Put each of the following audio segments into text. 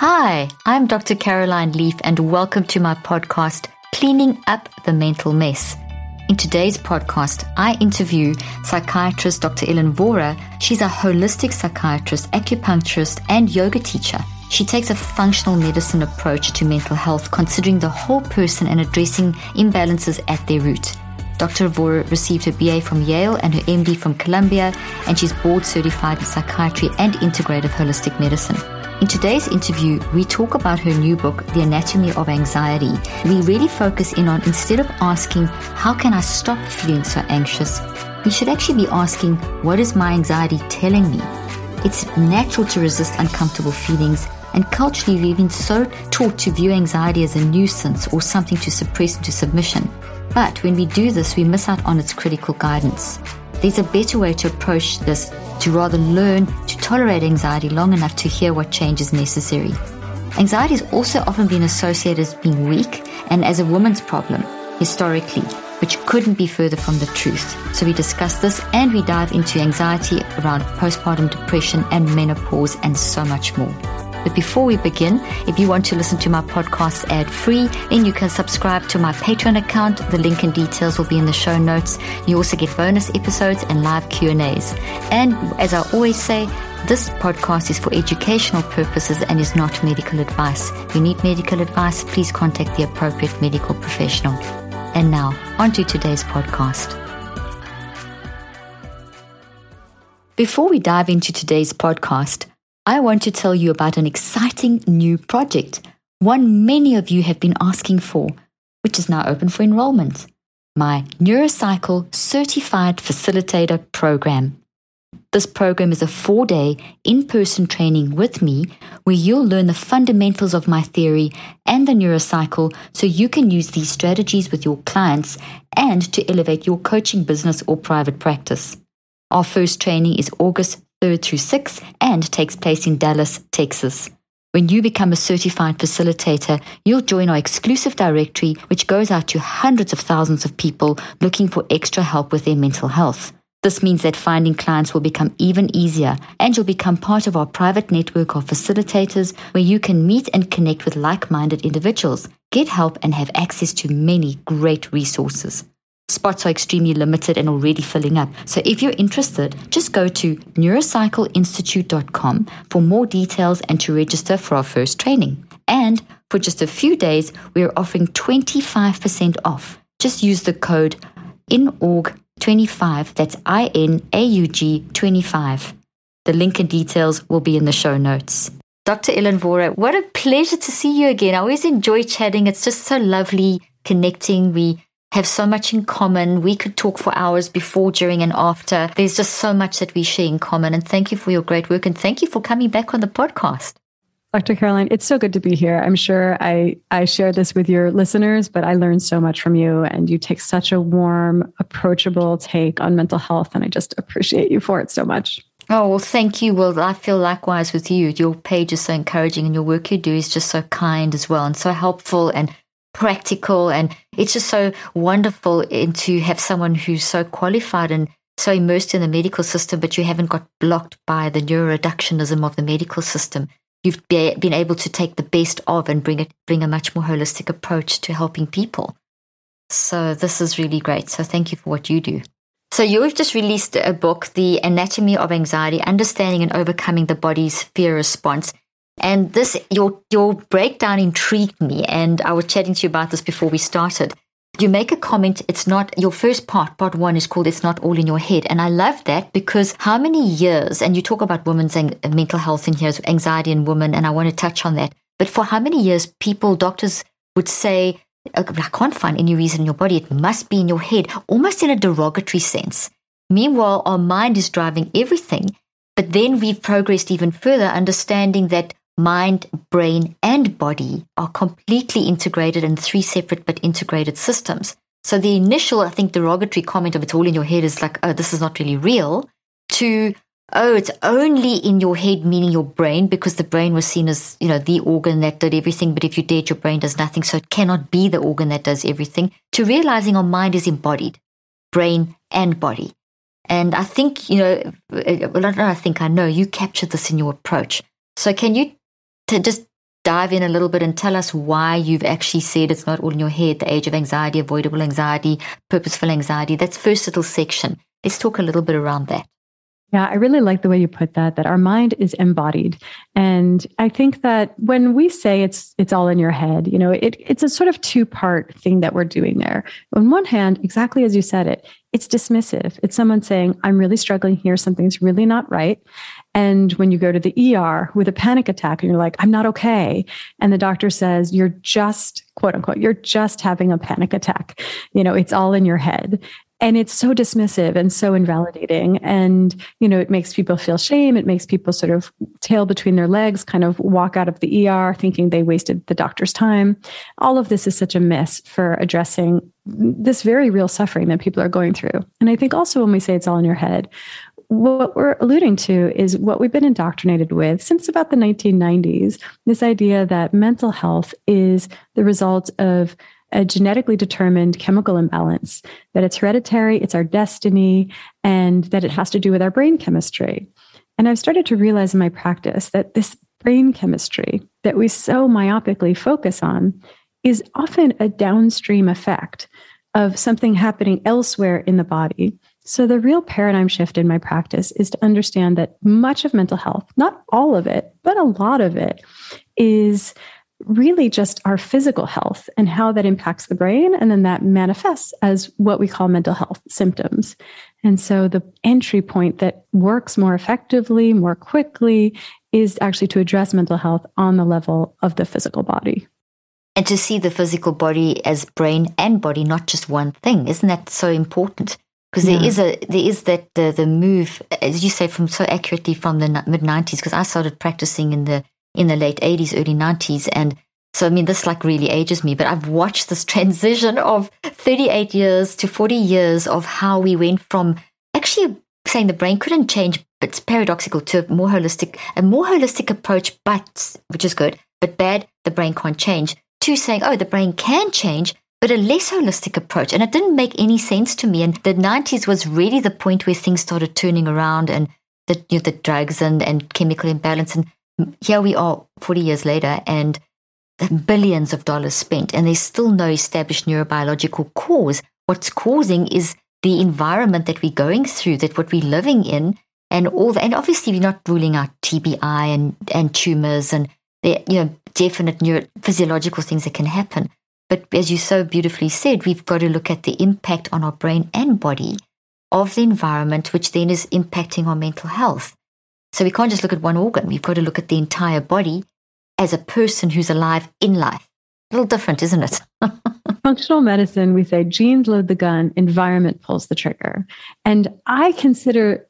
Hi, I'm Dr. Caroline Leaf, and welcome to my podcast, Cleaning Up the Mental Mess. In today's podcast, I interview psychiatrist Dr. Ellen Vora. She's a holistic psychiatrist, acupuncturist, and yoga teacher. She takes a functional medicine approach to mental health, considering the whole person and addressing imbalances at their root. Dr. Vora received her BA from Yale and her MD from Columbia, and she's board certified in psychiatry and integrative holistic medicine. In today's interview, we talk about her new book, The Anatomy of Anxiety. We really focus in on instead of asking, How can I stop feeling so anxious? we should actually be asking, What is my anxiety telling me? It's natural to resist uncomfortable feelings, and culturally, we've been so taught to view anxiety as a nuisance or something to suppress into submission. But when we do this, we miss out on its critical guidance. There's a better way to approach this to rather learn to tolerate anxiety long enough to hear what change is necessary. Anxiety has also often been associated as being weak and as a woman's problem, historically, which couldn't be further from the truth. So we discuss this and we dive into anxiety around postpartum depression and menopause and so much more. But before we begin, if you want to listen to my podcast ad free, then you can subscribe to my Patreon account. The link and details will be in the show notes. You also get bonus episodes and live Q&As. And as I always say, this podcast is for educational purposes and is not medical advice. If you need medical advice, please contact the appropriate medical professional. And now, on to today's podcast. Before we dive into today's podcast, I want to tell you about an exciting new project, one many of you have been asking for, which is now open for enrollment. My Neurocycle Certified Facilitator Program. This program is a four day in person training with me where you'll learn the fundamentals of my theory and the neurocycle so you can use these strategies with your clients and to elevate your coaching business or private practice. Our first training is August 3rd through 6th and takes place in Dallas, Texas. When you become a certified facilitator, you'll join our exclusive directory, which goes out to hundreds of thousands of people looking for extra help with their mental health. This means that finding clients will become even easier, and you'll become part of our private network of facilitators where you can meet and connect with like minded individuals, get help, and have access to many great resources. Spots are extremely limited and already filling up. So if you're interested, just go to neurocycleinstitute.com for more details and to register for our first training. And for just a few days, we're offering 25% off. Just use the code INAUG25, that's I N A U G 25. The link and details will be in the show notes. Dr. Ellen Vora, what a pleasure to see you again. I always enjoy chatting. It's just so lovely connecting. We have so much in common. We could talk for hours before, during, and after. There's just so much that we share in common. And thank you for your great work. And thank you for coming back on the podcast. Dr. Caroline, it's so good to be here. I'm sure I, I share this with your listeners, but I learned so much from you, and you take such a warm, approachable take on mental health. And I just appreciate you for it so much. Oh, well, thank you. Well, I feel likewise with you. Your page is so encouraging, and your work you do is just so kind as well, and so helpful and practical. And it's just so wonderful eh, to have someone who's so qualified and so immersed in the medical system, but you haven't got blocked by the neuroreductionism of the medical system. You've been able to take the best of and bring it, bring a much more holistic approach to helping people. So this is really great. So thank you for what you do. So you've just released a book, The Anatomy of Anxiety, Understanding and Overcoming the Body's Fear Response. And this, your, your breakdown intrigued me. And I was chatting to you about this before we started. You make a comment, it's not your first part, part one is called It's Not All in Your Head. And I love that because how many years, and you talk about women's mental health in here, anxiety in women, and I want to touch on that. But for how many years people, doctors would say, I can't find any reason in your body. It must be in your head, almost in a derogatory sense. Meanwhile, our mind is driving everything. But then we've progressed even further, understanding that mind, brain, and body are completely integrated in three separate but integrated systems. So the initial, I think, derogatory comment of it's all in your head is like, oh, this is not really real, to, oh, it's only in your head, meaning your brain, because the brain was seen as, you know, the organ that did everything. But if you're dead, your brain does nothing. So it cannot be the organ that does everything. To realizing our mind is embodied, brain and body. And I think, you know, well, I don't know, I think I know you captured this in your approach. So can you to just dive in a little bit and tell us why you've actually said it's not all in your head the age of anxiety, avoidable anxiety, purposeful anxiety. That's first little section. Let's talk a little bit around that. Yeah, I really like the way you put that, that our mind is embodied. And I think that when we say it's it's all in your head, you know, it, it's a sort of two-part thing that we're doing there. On one hand, exactly as you said it, it's dismissive. It's someone saying, I'm really struggling here, something's really not right. And when you go to the ER with a panic attack and you're like, I'm not okay. And the doctor says, you're just, quote unquote, you're just having a panic attack. You know, it's all in your head. And it's so dismissive and so invalidating. And, you know, it makes people feel shame. It makes people sort of tail between their legs, kind of walk out of the ER thinking they wasted the doctor's time. All of this is such a miss for addressing this very real suffering that people are going through. And I think also when we say it's all in your head, what we're alluding to is what we've been indoctrinated with since about the 1990s this idea that mental health is the result of a genetically determined chemical imbalance, that it's hereditary, it's our destiny, and that it has to do with our brain chemistry. And I've started to realize in my practice that this brain chemistry that we so myopically focus on is often a downstream effect of something happening elsewhere in the body so, the real paradigm shift in my practice is to understand that much of mental health, not all of it, but a lot of it, is really just our physical health and how that impacts the brain. And then that manifests as what we call mental health symptoms. And so, the entry point that works more effectively, more quickly, is actually to address mental health on the level of the physical body and to see the physical body as brain and body, not just one thing. Isn't that so important? because yeah. there is a there is that the the move as you say from so accurately from the mid 90s because I started practicing in the in the late 80s early 90s and so I mean this like really ages me but I've watched this transition of 38 years to 40 years of how we went from actually saying the brain couldn't change but it's paradoxical to a more holistic a more holistic approach but which is good but bad the brain can't change to saying oh the brain can change but a less holistic approach. And it didn't make any sense to me. And the 90s was really the point where things started turning around and the, you know, the drugs and, and chemical imbalance. And here we are 40 years later and billions of dollars spent, and there's still no established neurobiological cause. What's causing is the environment that we're going through, that what we're living in, and all that. And obviously, we're not ruling out TBI and, and tumors and the you know definite neurophysiological things that can happen. But as you so beautifully said, we've got to look at the impact on our brain and body of the environment, which then is impacting our mental health. So we can't just look at one organ. We've got to look at the entire body as a person who's alive in life. A little different, isn't it? Functional medicine, we say genes load the gun, environment pulls the trigger. And I consider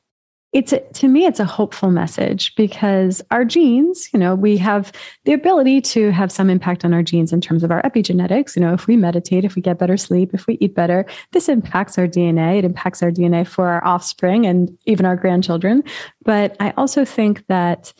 it's a, to me it's a hopeful message because our genes you know we have the ability to have some impact on our genes in terms of our epigenetics. You know if we meditate if we get better sleep if we eat better this impacts our dna it impacts our dna for our offspring and even our grandchildren. But i also think that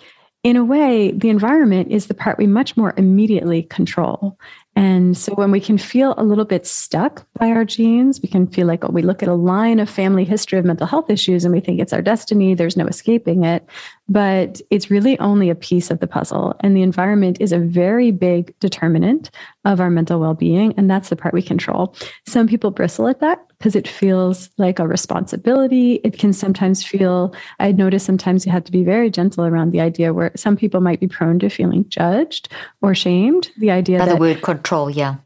in a way, the environment is the part we much more immediately control. And so when we can feel a little bit stuck by our genes, we can feel like oh, we look at a line of family history of mental health issues and we think it's our destiny, there's no escaping it. But it's really only a piece of the puzzle. And the environment is a very big determinant of our mental well being. And that's the part we control. Some people bristle at that because it feels like a responsibility. It can sometimes feel, I notice sometimes you have to be very gentle around the idea where some people might be prone to feeling judged or shamed. The idea By that the word control, yeah.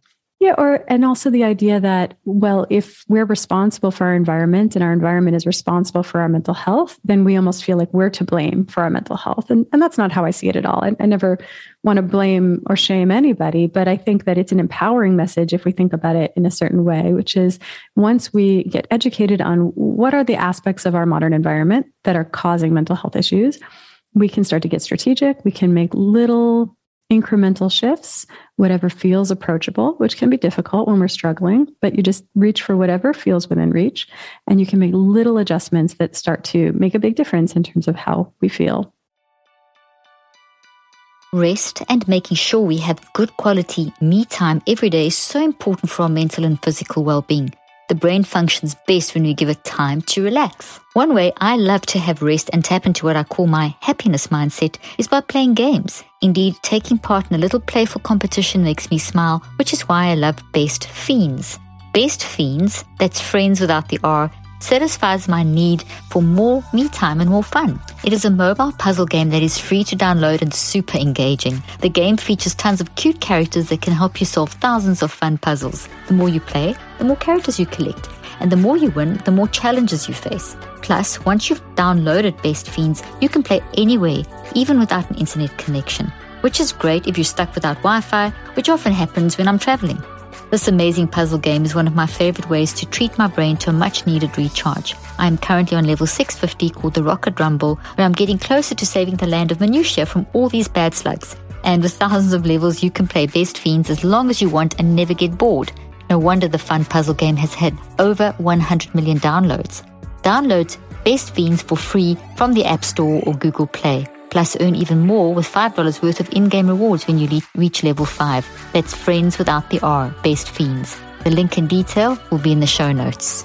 Yeah, or and also the idea that well, if we're responsible for our environment and our environment is responsible for our mental health, then we almost feel like we're to blame for our mental health, and and that's not how I see it at all. I, I never want to blame or shame anybody, but I think that it's an empowering message if we think about it in a certain way, which is once we get educated on what are the aspects of our modern environment that are causing mental health issues, we can start to get strategic. We can make little incremental shifts, whatever feels approachable, which can be difficult when we're struggling, but you just reach for whatever feels within reach. And you can make little adjustments that start to make a big difference in terms of how we feel. Rest and making sure we have good quality me time every day is so important for our mental and physical well being. The brain functions best when we give it time to relax. One way I love to have rest and tap into what I call my happiness mindset is by playing games. Indeed, taking part in a little playful competition makes me smile, which is why I love Best Fiends. Best Fiends, that's friends without the R, satisfies my need for more me time and more fun. It is a mobile puzzle game that is free to download and super engaging. The game features tons of cute characters that can help you solve thousands of fun puzzles. The more you play, the more characters you collect. And the more you win, the more challenges you face. Plus, once you've downloaded Best Fiends, you can play anywhere, even without an internet connection, which is great if you're stuck without Wi Fi, which often happens when I'm traveling. This amazing puzzle game is one of my favorite ways to treat my brain to a much needed recharge. I am currently on level 650 called the Rocket Rumble, where I'm getting closer to saving the land of Minutia from all these bad slugs. And with thousands of levels, you can play Best Fiends as long as you want and never get bored. No wonder the fun puzzle game has had over 100 million downloads. Download Best Fiends for free from the App Store or Google Play. Plus, earn even more with $5 worth of in game rewards when you le- reach level 5. That's Friends Without the R, Best Fiends. The link and detail will be in the show notes.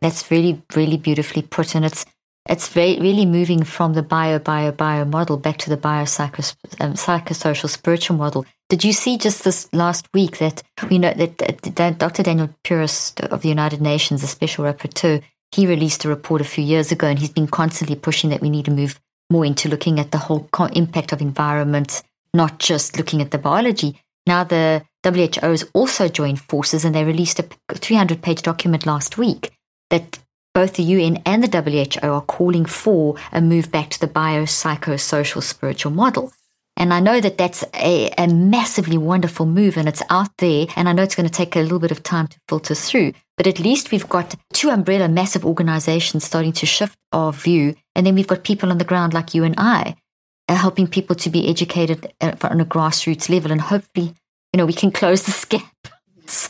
That's really, really beautifully put, and it's it's very, really moving from the bio, bio, bio model back to the bio um, psychosocial spiritual model. Did you see just this last week that we know that, that Dr. Dainius Pūras of the United Nations, the special rapporteur, he released a report a few years ago, and he's been constantly pushing that we need to move more into looking at the whole impact of environment, not just looking at the biology. Now the WHO has also joined forces, and they released a 300 page document last week that both the UN and the WHO are calling for a move back to the biopsychosocial spiritual model. And I know that that's a, a, massively wonderful move and it's out there. And I know it's going to take a little bit of time to filter through, but at least we've got two umbrella massive organizations starting to shift our view. And then we've got people on the ground like you and I uh, helping people to be educated uh, on a grassroots level. And hopefully, you know, we can close this gap. so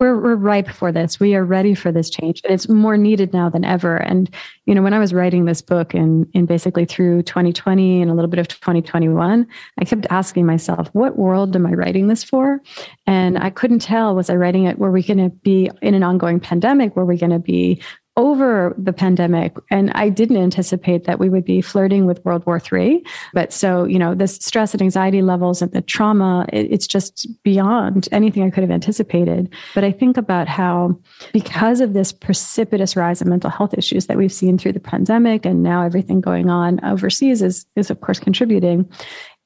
we're, we're ripe for this. We are ready for this change. And It's more needed now than ever. And, you know, when I was writing this book in, in basically through 2020 and a little bit of 2021, I kept asking myself, what world am I writing this for? And I couldn't tell, was I writing it, were we going to be in an ongoing pandemic? Were we going to be over the pandemic. And I didn't anticipate that we would be flirting with World War III. But so, you know, the stress and anxiety levels and the trauma, it, it's just beyond anything I could have anticipated. But I think about how, because of this precipitous rise in mental health issues that we've seen through the pandemic and now everything going on overseas is, is of course contributing,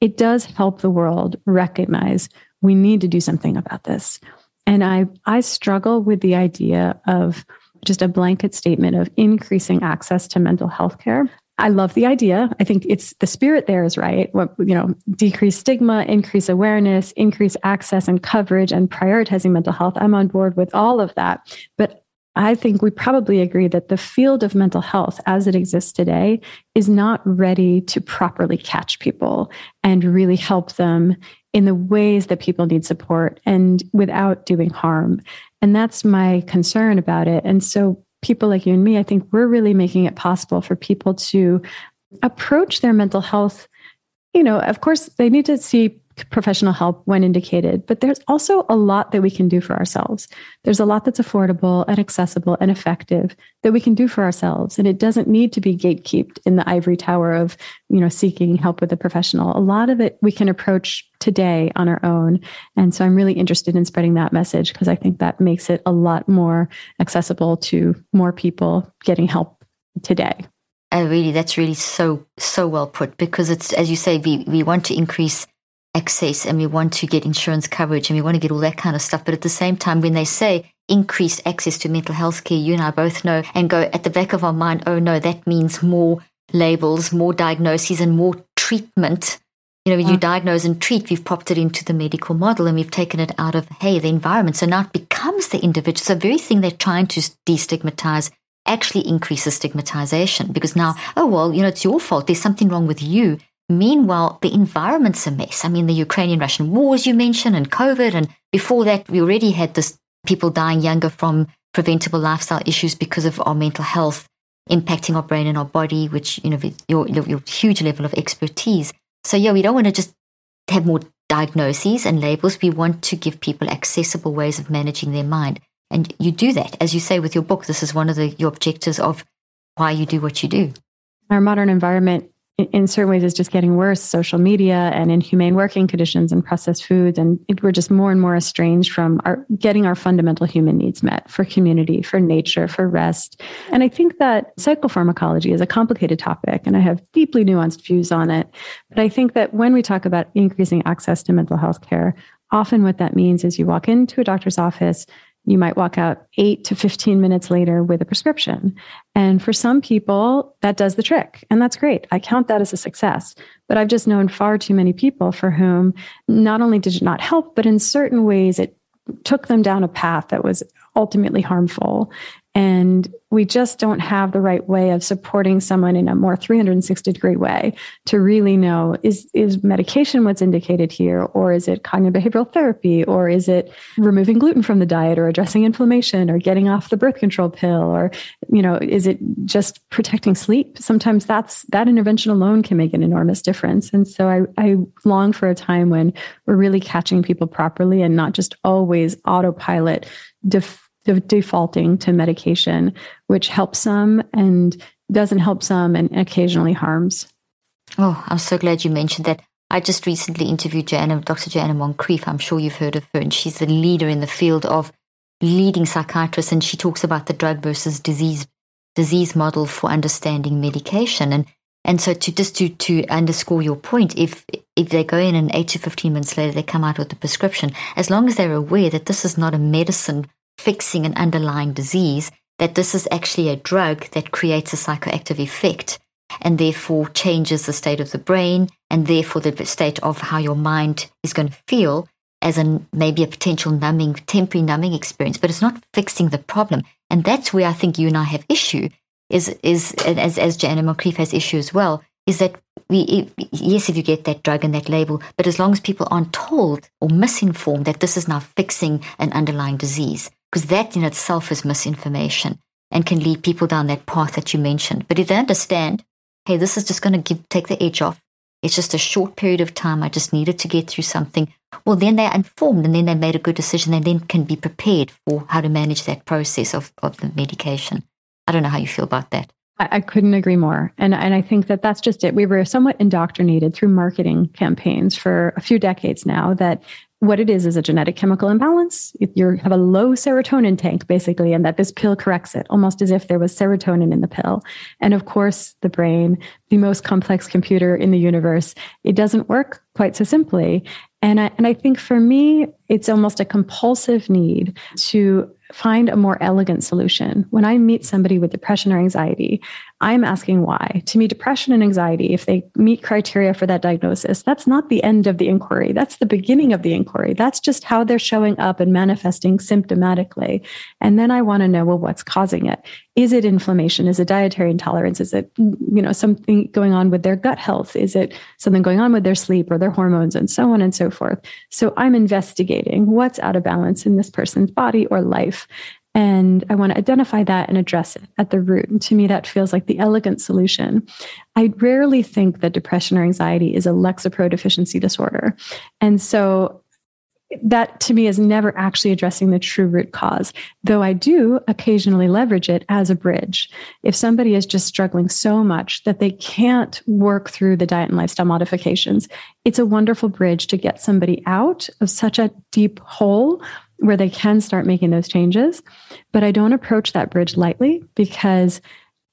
it does help the world recognize we need to do something about this. And I, I struggle with the idea of just a blanket statement of increasing access to mental health care. I love the idea. I think it's the spirit there is right. What, you know, decrease stigma, increase awareness, increase access and coverage and prioritizing mental health. I'm on board with all of that. But I think we probably agree that the field of mental health as it exists today is not ready to properly catch people and really help them in the ways that people need support and without doing harm. And that's my concern about it. And so, people like you and me, I think we're really making it possible for people to approach their mental health. You know, of course, they need to see professional help when indicated. But there's also a lot that we can do for ourselves. There's a lot that's affordable and accessible and effective that we can do for ourselves. And it doesn't need to be gatekept in the ivory tower of, you know, seeking help with a professional. A lot of it we can approach today on our own. And so I'm really interested in spreading that message because I think that makes it a lot more accessible to more people getting help today. Uh, really, that's really so so well put because it's as you say, we we want to increase access and we want to get insurance coverage and we want to get all that kind of stuff. But at the same time, when they say increased access to mental health care, you and I both know and go at the back of our mind, oh no, that means more labels, more diagnoses, and more treatment. You know, when you mm. diagnose and treat, we've popped it into the medical model and we've taken it out of, hey, the environment. So now it becomes the individual. So the very thing they're trying to destigmatize actually increases stigmatization because now, oh, well, you know, it's your fault. There's something wrong with you. Meanwhile, the environment's a mess. I mean, the Ukrainian Russian wars you mentioned and COVID. And before that, we already had this people dying younger from preventable lifestyle issues because of our mental health impacting our brain and our body, which, you know, your, your huge level of expertise. So, yeah, we don't want to just have more diagnoses and labels. We want to give people accessible ways of managing their mind. And you do that, as you say with your book. This is one of the, your objectives of why you do what you do. Our modern environment, in certain ways, is just getting worse. Social media and inhumane working conditions and processed foods, and we're just more and more estranged from our getting our fundamental human needs met for community, for nature, for rest. And I think that psychopharmacology is a complicated topic, and I have deeply nuanced views on it. But I think that when we talk about increasing access to mental health care, often what that means is you walk into a doctor's office you might walk out eight to 15 minutes later with a prescription. And for some people, that does the trick. And that's great. I count that as a success. But I've just known far too many people for whom not only did it not help, but in certain ways it took them down a path that was ultimately harmful. And we just don't have the right way of supporting someone in a more 360 degree way to really know is, is medication what's indicated here, or is it cognitive behavioral therapy, or is it removing gluten from the diet, or addressing inflammation, or getting off the birth control pill, or, you know, is it just protecting sleep? Sometimes that's that intervention alone can make an enormous difference. And so I, I long for a time when we're really catching people properly and not just always autopilot def- defaulting to medication, which helps some and doesn't help some and occasionally harms. Oh, I'm so glad you mentioned that. I just recently interviewed Joanna, Dr. Joanna Moncrieff. I'm sure you've heard of her, and she's the leader in the field of leading psychiatrists, and she talks about the drug versus disease disease model for understanding medication. And and so to just to to underscore your point, if if they go in and eight to fifteen minutes later they come out with a prescription, as long as they're aware that this is not a medicine fixing an underlying disease, that this is actually a drug that creates a psychoactive effect and therefore changes the state of the brain and therefore the state of how your mind is going to feel as an maybe a potential numbing temporary numbing experience but it's not fixing the problem. And that's where i think you and i have issue is is as as Joanna Moncrieff has issue as well is that we yes if you get that drug and that label but as long as people aren't told or misinformed that this is now fixing an underlying disease because that in itself is misinformation and can lead people down that path that you mentioned. But if they understand, hey, this is just going to take the edge off. It's just a short period of time. I just needed to get through something. Well, then they're informed and then they made a good decision and then can be prepared for how to manage that process of, of the medication. I don't know how you feel about that. I, couldn't agree more. And, and I think that that's just it. We were somewhat indoctrinated through marketing campaigns for a few decades now that what it is is a genetic chemical imbalance. You have a low serotonin tank, basically, and that this pill corrects it, almost as if there was serotonin in the pill. And of course, the brain, the most complex computer in the universe, it doesn't work quite so simply. And I, and I think for me, it's almost a compulsive need to find a more elegant solution. When I meet somebody with depression or anxiety, I'm asking why. To me, depression and anxiety, if they meet criteria for that diagnosis, that's not the end of the inquiry. That's the beginning of the inquiry. That's just how they're showing up and manifesting symptomatically. And then I want to know, well, what's causing it? Is it inflammation? Is it dietary intolerance? Is it, you know, something going on with their gut health? Is it something going on with their sleep or their hormones and so on and so forth? So I'm investigating what's out of balance in this person's body or life. And I want to identify that and address it at the root. And to me, that feels like the elegant solution. I rarely think that depression or anxiety is a Lexapro deficiency disorder. And so that to me is never actually addressing the true root cause, though I do occasionally leverage it as a bridge. If somebody is just struggling so much that they can't work through the diet and lifestyle modifications, it's a wonderful bridge to get somebody out of such a deep hole where they can start making those changes. But I don't approach that bridge lightly because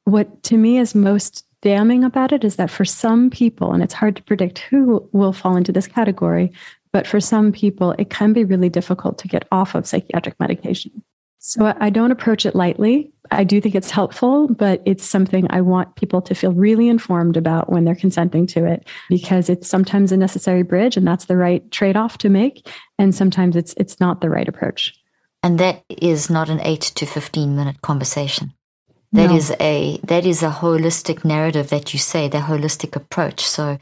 what to me is most damning about it is that for some people, and it's hard to predict who will fall into this category, but for some people, it can be really difficult to get off of psychiatric medication. So I don't approach it lightly. I do think it's helpful, but it's something I want people to feel really informed about when they're consenting to it because it's sometimes a necessary bridge and that's the right trade-off to make and sometimes it's it's not the right approach. And that is not an 8 to 15 minute conversation. That no. is a that is a holistic narrative that you say, the holistic approach. So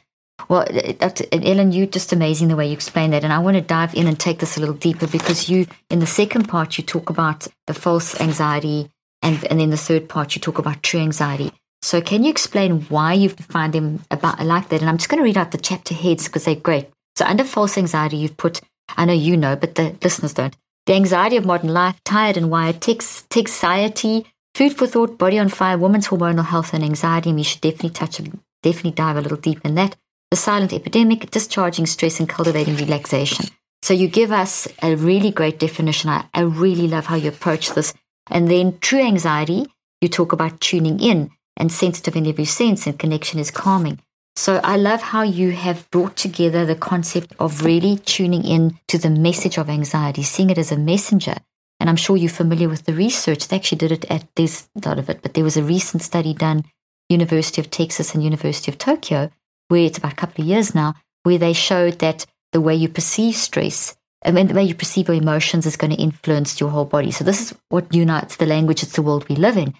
well, uh, uh, Dr. Ellen, you're just amazing the way you explain that. And I want to dive in and take this a little deeper because you, in the second part, you talk about the false anxiety. And, and then the third part, you talk about true anxiety. So can you explain why you've defined them about like that? And I'm just going to read out the chapter heads because they're great. So under false anxiety, you've put, I know you know, but the listeners don't. The anxiety of modern life, tired and wired, tech, anxiety, food for thought, body on fire, women's hormonal health and anxiety. And we should definitely touch, definitely dive a little deep in that the silent epidemic, discharging stress and cultivating relaxation. So you give us a really great definition. I, I really love how you approach this. And then true anxiety, you talk about tuning in and sensitive in every sense and connection is calming. So I love how you have brought together the concept of really tuning in to the message of anxiety, seeing it as a messenger. And I'm sure you're familiar with the research. They actually did it at this lot of it, but there was a recent study done, University of Texas and University of Tokyo, where it's about a couple of years now, where they showed that the way you perceive stress I mean, the way you perceive your emotions is going to influence your whole body. So this is what unites the language. It's the world we live in.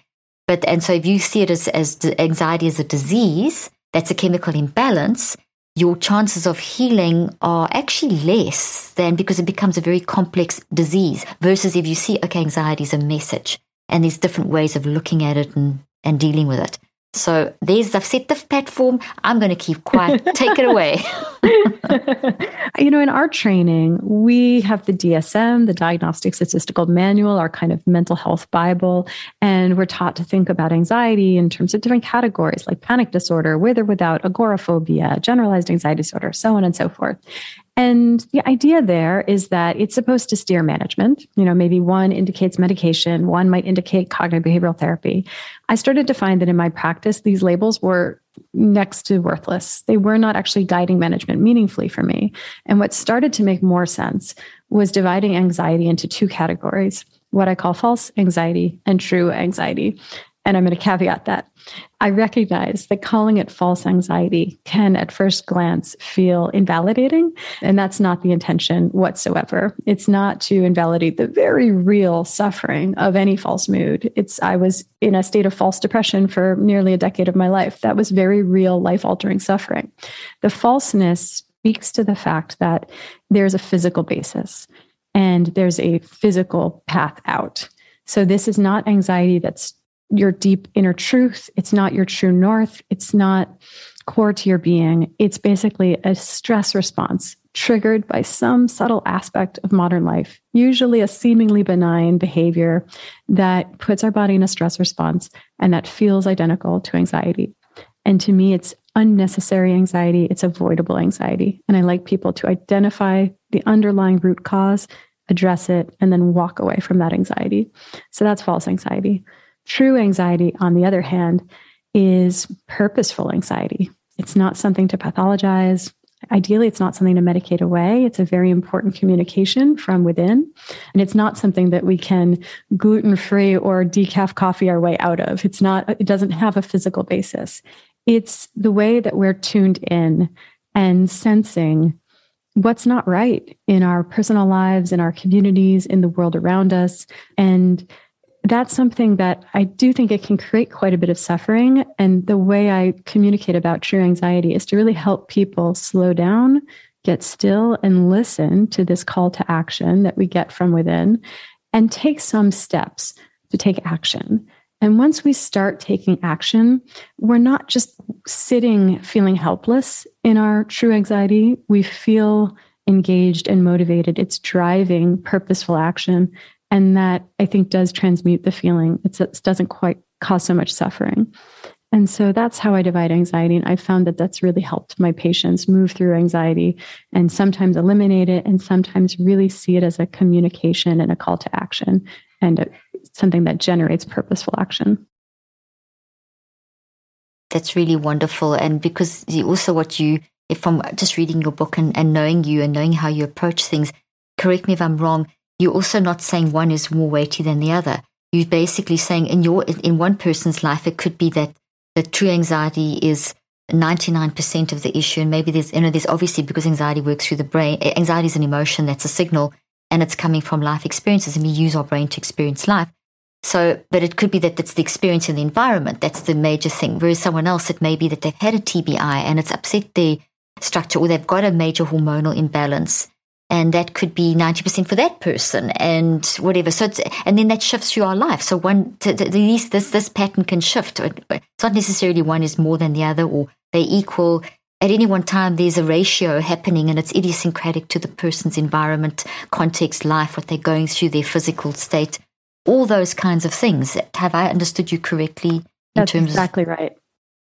But and so if you see it as as anxiety as a disease, that's a chemical imbalance. Your chances of healing are actually less than because it becomes a very complex disease. Versus if you see, okay, anxiety is a message, and there's different ways of looking at it and and dealing with it. So there's I've set the platform. I'm going to keep quiet. Take it away. you know, in our training, we have the DSM, the Diagnostic Statistical Manual, our kind of mental health Bible, and we're taught to think about anxiety in terms of different categories like panic disorder, with or without agoraphobia, generalized anxiety disorder, so on and so forth. And the idea there is that it's supposed to steer management. You know, maybe one indicates medication, one might indicate cognitive behavioral therapy. I started to find that in my practice, these labels were next to worthless. They were not actually guiding management meaningfully for me. And what started to make more sense was dividing anxiety into two categories what I call false anxiety and true anxiety. And I'm going to caveat that. I recognize that calling it false anxiety can, at first glance, feel invalidating. And that's not the intention whatsoever. It's not to invalidate the very real suffering of any false mood. It's, I was in a state of false depression for nearly a decade of my life. That was very real, life altering suffering. The falseness speaks to the fact that there's a physical basis and there's a physical path out. So this is not anxiety that's your deep inner truth. It's not your true north. It's not core to your being. It's basically a stress response triggered by some subtle aspect of modern life, usually a seemingly benign behavior that puts our body in a stress response and that feels identical to anxiety. And to me, it's unnecessary anxiety, it's avoidable anxiety. And I like people to identify the underlying root cause, address it, and then walk away from that anxiety. So that's false anxiety. True anxiety, on the other hand, is purposeful anxiety. It's not something to pathologize. Ideally, it's not something to medicate away. It's a very important communication from within. And it's not something that we can gluten free or decaf coffee our way out of. It's not, it doesn't have a physical basis. It's the way that we're tuned in and sensing what's not right in our personal lives, in our communities, in the world around us. And that's something that I do think it can create quite a bit of suffering. And the way I communicate about true anxiety is to really help people slow down, get still, and listen to this call to action that we get from within. and take some steps to take action. And once we start taking action, we're not just sitting feeling helpless in our true anxiety. We feel engaged and motivated. It's driving purposeful action. And that I think does transmute the feeling. It's, it doesn't quite cause so much suffering. And so that's how I divide anxiety. And I found that that's really helped my patients move through anxiety and sometimes eliminate it and sometimes really see it as a communication and a call to action and a, something that generates purposeful action. That's really wonderful. And because also what you, if from just reading your book and, and knowing you and knowing how you approach things, correct me if I'm wrong, you're also not saying one is more weighty than the other. You're basically saying in your in one person's life, it could be that the true anxiety is 99% of the issue. And maybe there's, you know, there's obviously because anxiety works through the brain, eh, anxiety is an emotion that's a signal and it's coming from life experiences and we use our brain to experience life. So, but it could be that it's the experience in the environment that's the major thing. Whereas someone else, it may be that they've had a TBI and it's upset their structure or they've got a major hormonal imbalance. And that could be 90% for that person and whatever. So, and then that shifts through our life. So one, to, to, this, this pattern can shift. Uh, it's not necessarily one is more than the other or they equal at any one time there's a ratio happening and it's idiosyncratic to the person's environment, context, life, what they're going through, their physical state, all those kinds of things. Have I understood you correctly? In that's terms exactly of- right.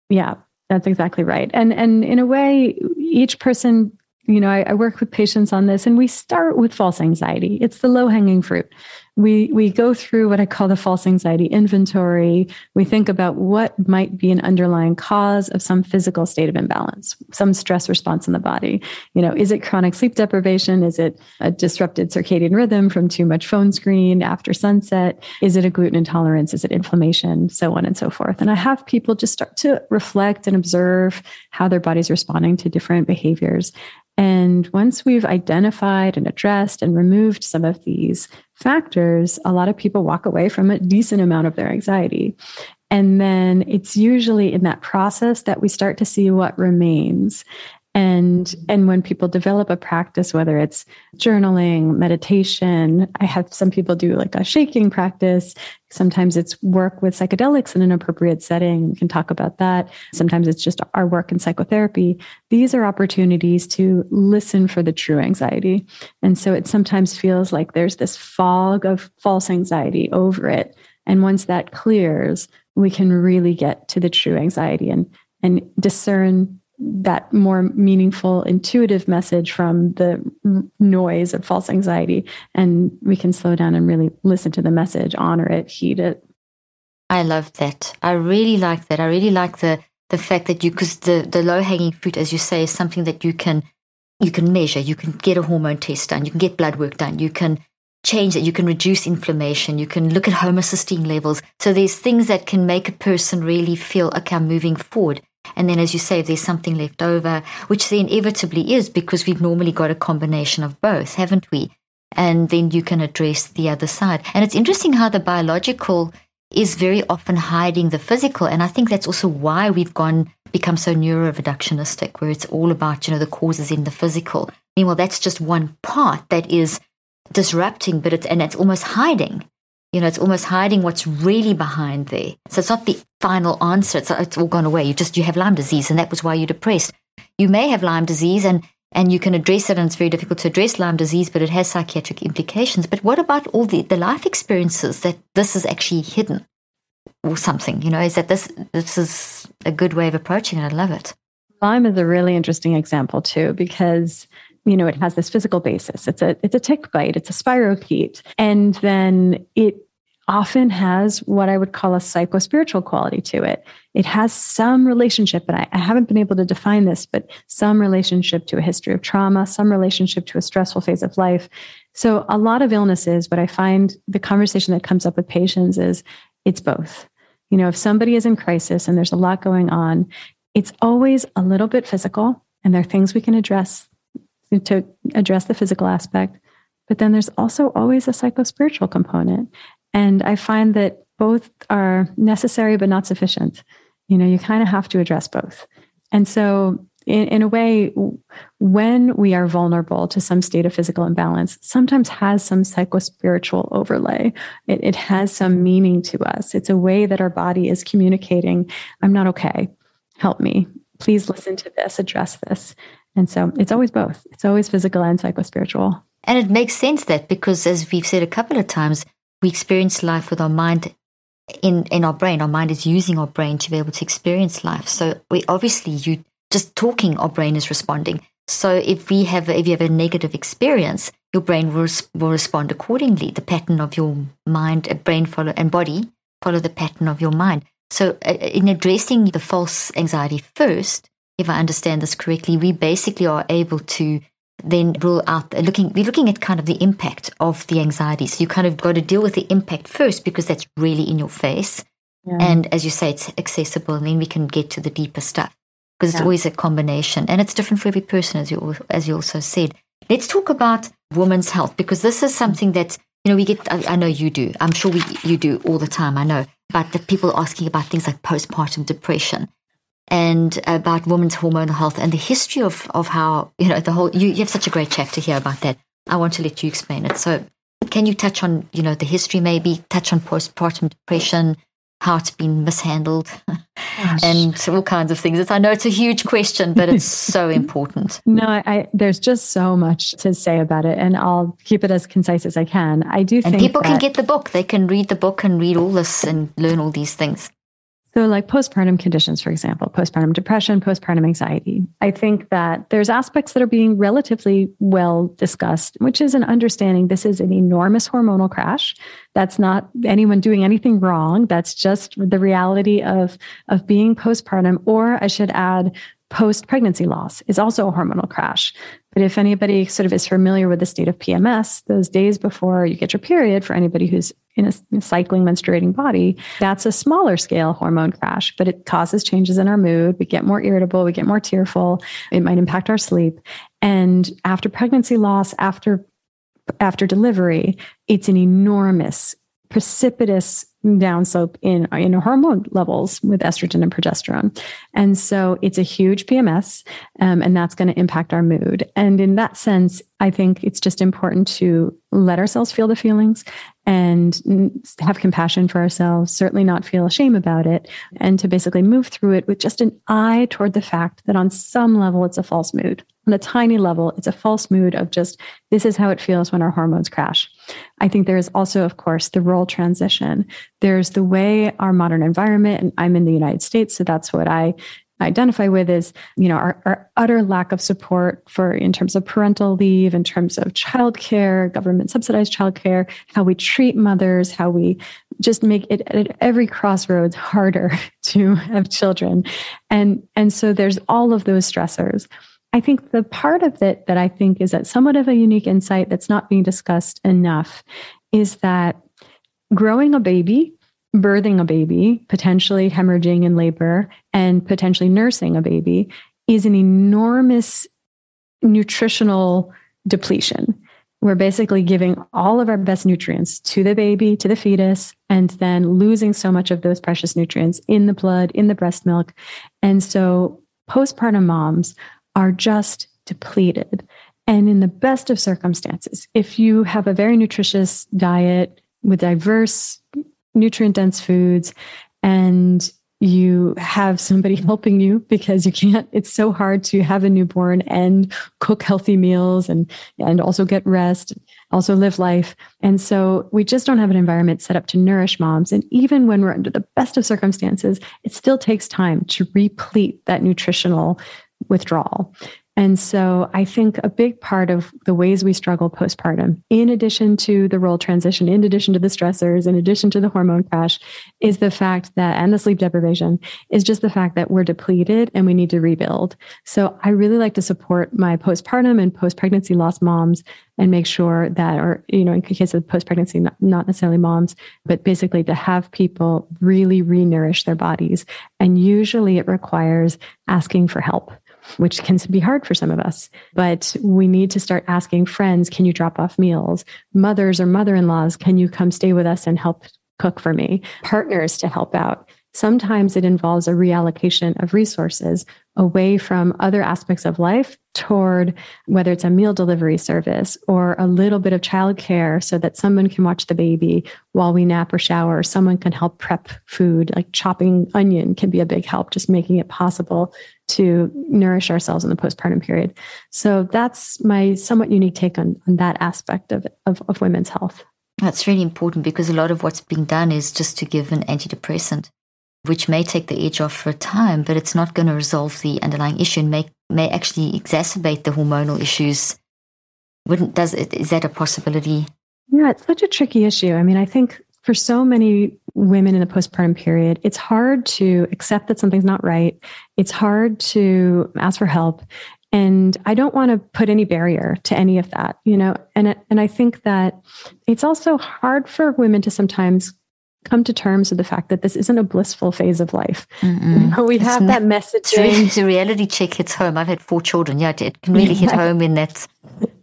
Yeah, that's exactly right. And and in a way, each person you know, I, I, work with patients on this, and we start with false anxiety. It's the low hanging fruit. We we go through what I call the false anxiety inventory. We think about what might be an underlying cause of some physical state of imbalance, some stress response in the body. You know, is it chronic sleep deprivation? Is it a disrupted circadian rhythm from too much phone screen after sunset? Is it a gluten intolerance? Is it inflammation? So on and so forth. And I have people just start to reflect and observe how their body's responding to different behaviors. And once we've identified and addressed and removed some of these factors, a lot of people walk away from a decent amount of their anxiety. And then it's usually in that process that we start to see what remains and and when people develop a practice whether it's journaling meditation i have some people do like a shaking practice. Sometimes it's work with psychedelics in an appropriate setting. We can talk about that. Sometimes it's just our work in psychotherapy. These are opportunities to listen for the true anxiety. And so it sometimes feels like there's this fog of false anxiety over it. And once that clears we can really get to the true anxiety and and discern that more meaningful, intuitive message from the noise of false anxiety. And we can slow down and really listen to the message, honor it, heed it. I love that. I really like that. I really like the the fact that you because the the low hanging fruit, as you say, is something that you can you can measure. You can get a hormone test done. You can get blood work done. You can change that. You can reduce inflammation. You can look at homocysteine levels. So there's things that can make a person really feel okay, I'm moving forward. And then, as you say, there's something left over, which there inevitably is because we've normally got a combination of both, haven't we? And then you can address the other side. And it's interesting how the biological is very often hiding the physical. And I think that's also why we've gone become so neuroreductionistic, where it's all about, you know, the causes in the physical. Meanwhile, that's just one part that is disrupting, but it's and it's almost hiding. You know, it's almost hiding what's really behind there. So it's not the final answer. It's, it's all gone away. You just, you have Lyme disease and that was why you're depressed. You may have Lyme disease and, and you can address it and it's very difficult to address Lyme disease, but it has psychiatric implications. But what about all the, the life experiences that this is actually hidden or something? You know, is that this, this is a good way of approaching it. I love it. Lyme is a really interesting example too, because you know, it has this physical basis. It's a it's a tick bite, it's a spirochete, and then it often has what I would call a psycho-spiritual quality to it. It has some relationship, and I, I, haven't been able to define this, but some relationship to a history of trauma, some relationship to a stressful phase of life. So a lot of illnesses, but I find the conversation that comes up with patients is it's both. You know, if somebody is in crisis and there's a lot going on, it's always a little bit physical, and there are things we can address to address the physical aspect. But then there's also always a psycho-spiritual component. And I find that both are necessary but not sufficient. You know, you kind of have to address both. And so in, in a way, when we are vulnerable to some state of physical imbalance, sometimes has some psychospiritual overlay. It, it has some meaning to us. It's a way that our body is communicating, I'm not okay. Help me. Please listen to this, address this. And so it's always both. It's always physical and psychospiritual. And it makes sense that because, as we've said a couple of times, we experience life with our mind in in our brain. Our mind is using our brain to be able to experience life. So we obviously you just talking, our brain is responding. So if we have if you have a negative experience, your brain will, will respond accordingly. The pattern of your mind, uh, brain follow and body follow the pattern of your mind. So uh, in addressing the false anxiety first, if I understand this correctly, we basically are able to then rule out looking we're looking at kind of the impact of the anxiety. So you kind of got to deal with the impact first because that's really in your face. Yeah. and as you say it's accessible and then we can get to the deeper stuff because it's yeah. always a combination. And it's different for every person as you as you also said. Let's talk about women's health because this is something that you know we get I, I know you do. I'm sure we you do all the time i know. But the people asking about things like postpartum depression and about women's hormonal health and the history of, of how, you know, the whole, you, you have such a great chapter here about that. I want to let you explain it. So can you touch on, you know, the history maybe, touch on postpartum depression, how it's been mishandled and all kinds of things. It's, I know it's a huge question, but it's so important. No, I, there's just so much to say about it, and I'll keep it as concise as I can. I do and people that, can get the book. They can read the book and read all this and learn all these things. So, like postpartum conditions, for example, postpartum depression, postpartum anxiety. I think that there's aspects that are being relatively well discussed, which is an understanding this is an enormous hormonal crash. That's not anyone doing anything wrong. That's just the reality of, of being postpartum, or I should add, post pregnancy loss is also a hormonal crash. But if anybody sort of is familiar with the state of PMS, those days before you get your period, for anybody who's in a cycling menstruating body, that's a smaller scale hormone crash, but it causes changes in our mood. We get more irritable, we get more tearful. It might impact our sleep. And after pregnancy loss, after after delivery, it's an enormous precipitous downslope in in hormone levels with estrogen and progesterone. And so it's a huge pms um, and that's going to impact our mood. And in that sense i think it's just important to let ourselves feel the feelings and have compassion for ourselves certainly not feel shame about it and to basically move through it with just an eye toward the fact that on some level it's a false mood on a tiny level, it's a false mood of just this is how it feels when our hormones crash. I think there is also, of course, the role transition. There's the way our modern environment, and I'm in the United States, so that's what I identify with is you know our, our, utter lack of support for in terms of parental leave in terms of childcare government subsidized childcare how we treat mothers how we just make it at every crossroads harder to have children and and so there's all of those stressors I think the part of it that I think is that somewhat of a unique insight that's not being discussed enough is that growing a baby, birthing a baby, potentially hemorrhaging in labor, and potentially nursing a baby is an enormous nutritional depletion. We're basically giving all of our best nutrients to the baby, to the fetus, and then losing so much of those precious nutrients in the blood, in the breast milk. And so postpartum moms are just depleted. And in the best of circumstances, if you have a very nutritious diet with diverse, nutrient dense foods, and you have somebody helping you because you can't it's so hard to have a newborn and cook healthy meals and and also get rest also live life and so we just don't have an environment set up to nourish moms and even when we're under the best of circumstances it still takes time to replete that nutritional withdrawal. And so I think a big part of the ways we struggle postpartum, in addition to the role transition, in addition to the stressors, in addition to the hormone crash, is the fact that, and the sleep deprivation, is just the fact that we're depleted and we need to rebuild. So I really like to support my postpartum and post pregnancy loss moms and make sure that, or, you know, in case of post pregnancy, not, necessarily moms, but basically to have people really re nourish their bodies. And usually it requires asking for help which can be hard for some of us. But we need to start asking friends, can you drop off meals? Mothers or mother in laws, can you come stay with us and help cook for me? Partners to help out. Sometimes it involves a reallocation of resources away from other aspects of life toward whether it's a meal delivery service or a little bit of childcare so that someone can watch the baby while we nap or shower, someone can help prep food, like chopping onion can be a big help, just making it possible to nourish ourselves in the postpartum period. So that's my somewhat unique take on, on that aspect of, of, of women's health. That's really important because a lot of what's being done is just to give an antidepressant which may take the edge off for a time, but it's not going to resolve the underlying issue and may, may actually exacerbate the hormonal issues. Wouldn't, does it, is that a possibility? Yeah, it's such a tricky issue. I mean, I think for so many women in the postpartum period, it's hard to accept that something's not right. It's hard to ask for help. And I don't want to put any barrier to any of that, you know, and, and I think that it's also hard for women to sometimes come to terms with the fact that this isn't a blissful phase of life. You know, we it's have that message. It's a reality check hits home. I've had four children. Yeah, it can really hit home in that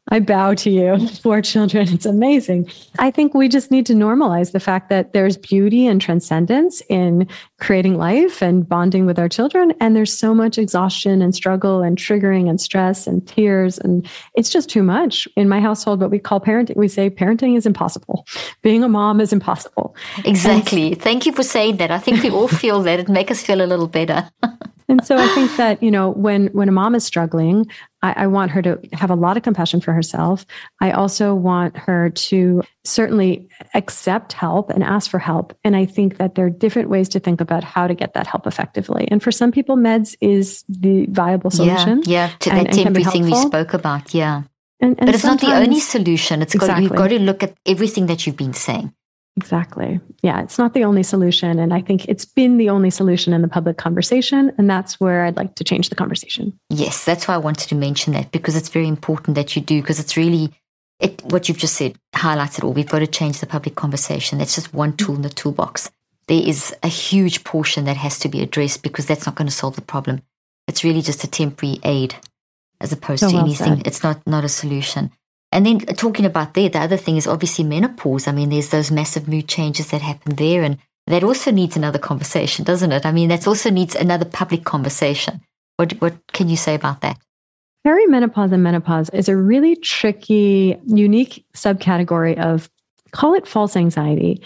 I bow to you, four children. It's amazing. I think we just need to normalize the fact that there's beauty and transcendence in creating life and bonding with our children. And there's so much exhaustion and struggle and triggering and stress and tears. And it's just too much. In my household, what we call parenting, we say parenting is impossible. Being a mom is impossible. Exactly. And Thank you for saying that. I think we all feel that. It make us feel a little better. and so I think that, you know, when when a mom is struggling, I, I, want her to have a lot of compassion for herself. I also want her to certainly accept help and ask for help. And I think that there are different ways to think about how to get that help effectively. And for some people, meds is the viable solution. Yeah, yeah. To and, thing we spoke about. Yeah. And, and but it's not the only solution. It's exactly. got, you've got to look at everything that you've been saying. Exactly. Yeah, it's not the only solution. And I think it's been the only solution in the public conversation. And that's where I'd like to change the conversation. Yes, that's why I wanted to mention that because it's very important that you do, because it's really it, what you've just said highlights it all. We've got to change the public conversation. That's just one tool in the toolbox. There is a huge portion that has to be addressed because that's not going to solve the problem. It's really just a temporary aid as opposed so to well anything. Said. It's not, not a solution. And then talking about there, the other thing is obviously menopause. I mean, there's those massive mood changes that happen there, and that also needs another conversation, doesn't it? I mean, that also needs another public conversation. What what can you say about that? Perimenopause and menopause is a really tricky, unique subcategory of call it false anxiety,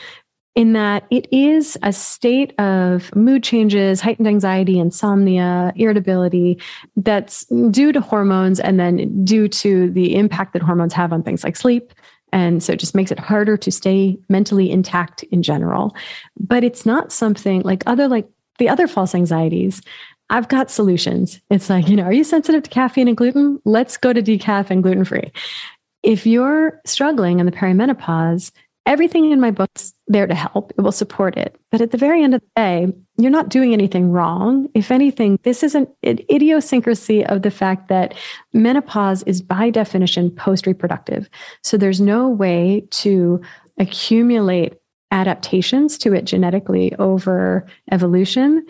in that it is a state of mood changes, heightened anxiety, insomnia, irritability that's due to hormones and then due to the impact that hormones have on things like sleep. And so it just makes it harder to stay mentally intact in general. But it's not something like other, like the other false anxieties. I've got solutions. It's like, you know, are you sensitive to caffeine and gluten? Let's go to decaf and gluten free. If you're struggling in the perimenopause, everything in my book's there to help. It will support it. But at the very end of the day, you're not doing anything wrong. If anything, this is an idiosyncrasy of the fact that menopause is by definition post reproductive. So there's no way to accumulate adaptations to it genetically over evolution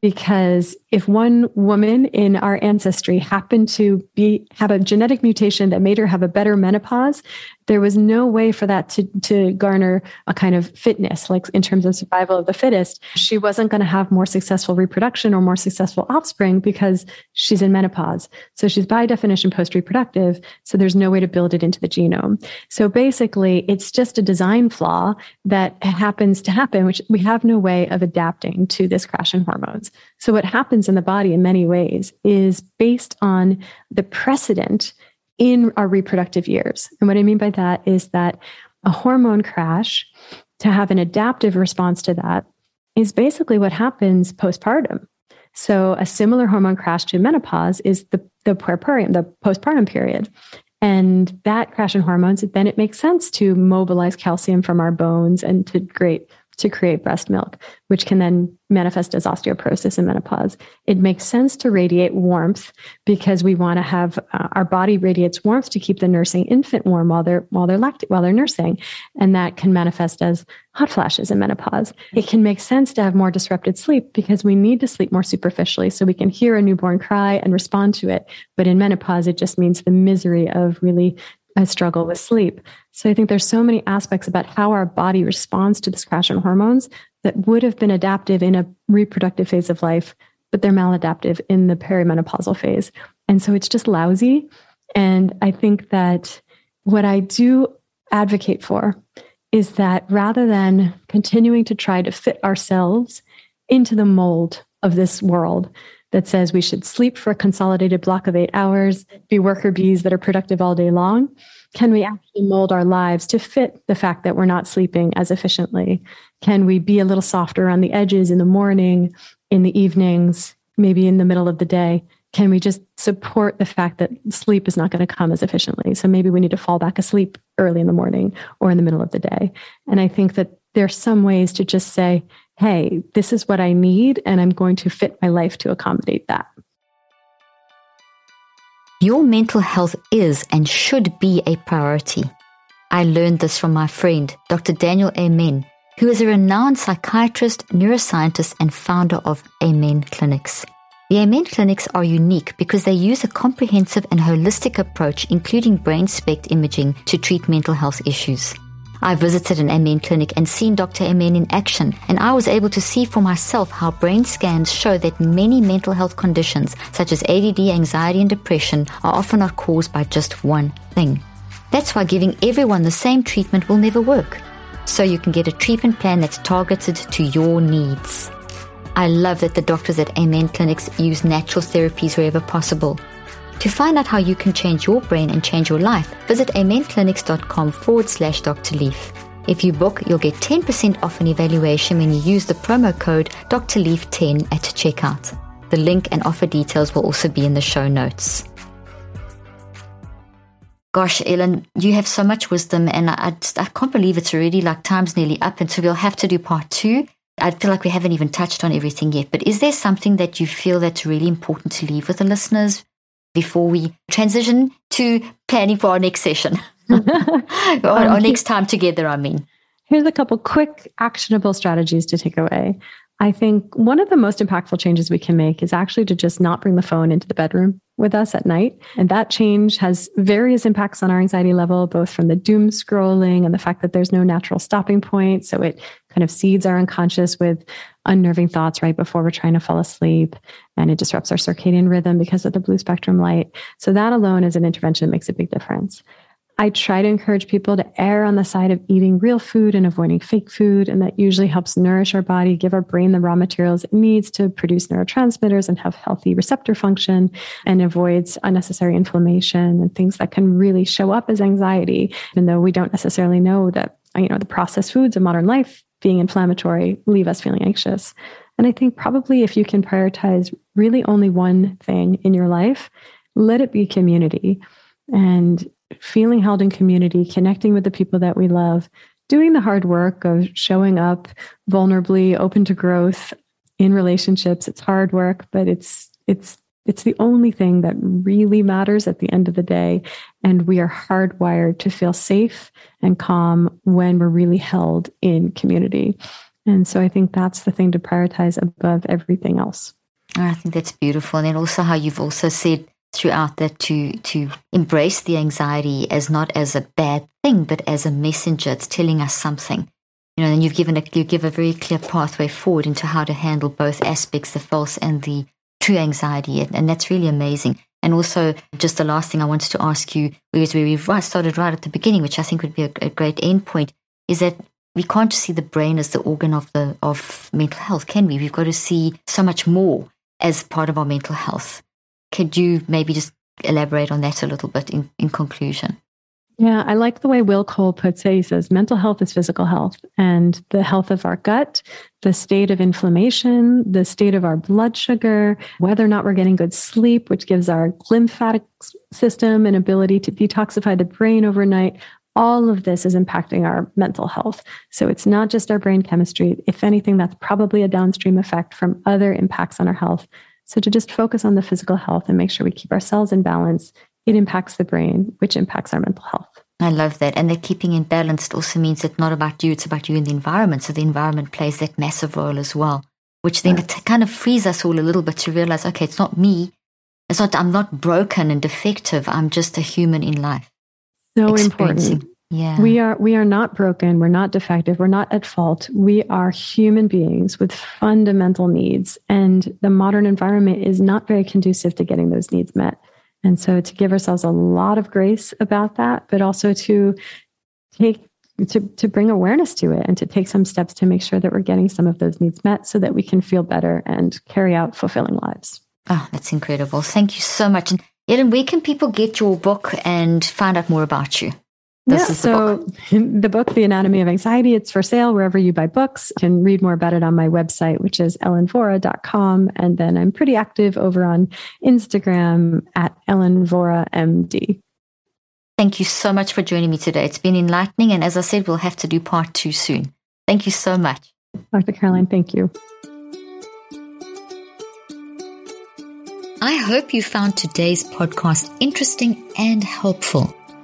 because if one woman in our ancestry happened to be have a genetic mutation that made her have a better menopause there was no way for that to, to garner a kind of fitness, like in terms of survival of the fittest. She wasn't going to have more successful reproduction or more successful offspring because she's in menopause. So she's by definition post reproductive. So there's no way to build it into the genome. So basically, it's just a design flaw that happens to happen, which we have no way of adapting to this crash in hormones. So what happens in the body in many ways is based on the precedent in our reproductive years. And what I mean by that is that a hormone crash, to have an adaptive response to that, is basically what happens postpartum. So, a similar hormone crash to menopause is the, the puerperium, the postpartum period. And that crash in hormones, then it makes sense to mobilize calcium from our bones and to create to create breast milk, which can then manifest as osteoporosis in menopause. It makes sense to radiate warmth because we want to have uh, our body radiates warmth to keep the nursing infant warm while they're while they're lact- while they're nursing, and that can manifest as hot flashes in menopause. It can make sense to have more disrupted sleep because we need to sleep more superficially so we can hear a newborn cry and respond to it. But in menopause, it just means the misery of really a struggle with sleep. So I think there's so many aspects about how our body responds to this crash in hormones that would have been adaptive in a reproductive phase of life but they're maladaptive in the perimenopausal phase. And so it's just lousy. And I think that what I do advocate for is that rather than continuing to try to fit ourselves into the mold of this world that says we should sleep for a consolidated block of eight hours, be worker bees that are productive all day long, can we actually mold our lives to fit the fact that we're not sleeping as efficiently? Can we be a little softer on the edges in the morning, in the evenings, maybe in the middle of the day? Can we just support the fact that sleep is not going to come as efficiently? So maybe we need to fall back asleep early in the morning or in the middle of the day. And I think that there's some ways to just say, hey, this is what I need, and I'm going to fit my life to accommodate that. Your mental health is and should be a priority. I learned this from my friend, Dr. Daniel Amen, who is a renowned psychiatrist, neuroscientist, and founder of Amen Clinics. The Amen Clinics are unique because they use a comprehensive and holistic approach, including brain SPECT imaging, to treat mental health issues. I visited an Amen clinic and seen Dr. Amen in action, and I was able to see for myself how brain scans show that many mental health conditions, such as ADD, anxiety, and depression, are often not caused by just one thing. That's why giving everyone the same treatment will never work. So you can get a treatment plan that's targeted to your needs. I love that the doctors at Amen Clinics use natural therapies wherever possible. To find out how you can change your brain and change your life, visit amenclinics.com forward slash Dr. Leaf. If you book, you'll get 10% off an evaluation when you use the promo code Dr. Leaf 10 at checkout. The link and offer details will also be in the show notes. Gosh, Ellen, you have so much wisdom, and I, I, just, I can't believe it's already like time's nearly up, and so we'll have to do part two. I feel like we haven't even touched on everything yet, but is there something that you feel that's really important to leave with the listeners before we transition to planning for our next session or our um, next time together, I mean. Here's a couple quick actionable strategies to take away. I think one of the most impactful changes we can make is actually to just not bring the phone into the bedroom with us at night. And that change has various impacts on our anxiety level, both from the doom scrolling and the fact that there's no natural stopping point. So it kind of seeds our unconscious with unnerving thoughts right before we're trying to fall asleep. And it disrupts our circadian rhythm because of the blue spectrum light. So that alone is an intervention that makes a big difference. I try to encourage people to err on the side of eating real food and avoiding fake food. And that usually helps nourish our body, give our brain the raw materials it needs to produce neurotransmitters and have healthy receptor function and avoids unnecessary inflammation and things that can really show up as anxiety, even though we don't necessarily know that, you know, the processed foods of modern life being inflammatory leave us feeling anxious. And I think probably if you can prioritize really only one thing in your life, let it be community. And feeling held in community, connecting with the people that we love, doing the hard work of showing up vulnerably, open to growth in relationships. It's hard work, but it's it's it's the only thing that really matters at the end of the day. And we are hardwired to feel safe and calm when we're really held in community. And so I think that's the thing to prioritize above everything else. I think that's beautiful. And then also how you've also said throughout that to to embrace the anxiety as not as a bad thing, but as a messenger. It's telling us something. You know, and you've given a you give a very clear pathway forward into how to handle both aspects, the false and the true anxiety, and, that's really amazing. And also, just the last thing I wanted to ask you, because we've started right at the beginning, which I think would be a, a great end point, is that we can't see the brain as the organ of the of mental health, can we? We've got to see so much more as part of our mental health. Could you maybe just elaborate on that a little bit in, in conclusion? Yeah, I like the way Will Cole puts it. He says mental health is physical health, and the health of our gut, the state of inflammation, the state of our blood sugar, whether or not we're getting good sleep, which gives our lymphatic system an ability to detoxify the brain overnight. All of this is impacting our mental health. So it's not just our brain chemistry. If anything, that's probably a downstream effect from other impacts on our health. So to just focus on the physical health and make sure we keep ourselves in balance, it impacts the brain, which impacts our mental health. I love that. And that keeping in balance also means it's not about you, it's about you and the environment. So the environment plays that massive role as well, which then it kind of frees us all a little bit to realize, okay, it's not me. It's not, I'm not broken and defective. I'm just a human in life. So important. Yeah. We are we are not broken, we're not defective, we're not at fault. We are human beings with fundamental needs and the modern environment is not very conducive to getting those needs met. And so to give ourselves a lot of grace about that, but also to take to, to bring awareness to it and to take some steps to make sure that we're getting some of those needs met so that we can feel better and carry out fulfilling lives. Oh, that's incredible. Thank you so much. And Ellen, where can people get your book and find out more about you? This yeah, so book. the book, The Anatomy of Anxiety, it's for sale wherever you buy books. You can read more about it on my website, which is ellenvora.com. And then I'm pretty active over on Instagram at ellenvoramd. Thank you so much for joining me today. It's been enlightening. And as I said, we'll have to do part two soon. Thank you so much. Dr. Caroline, thank you. I hope you found today's podcast interesting and helpful.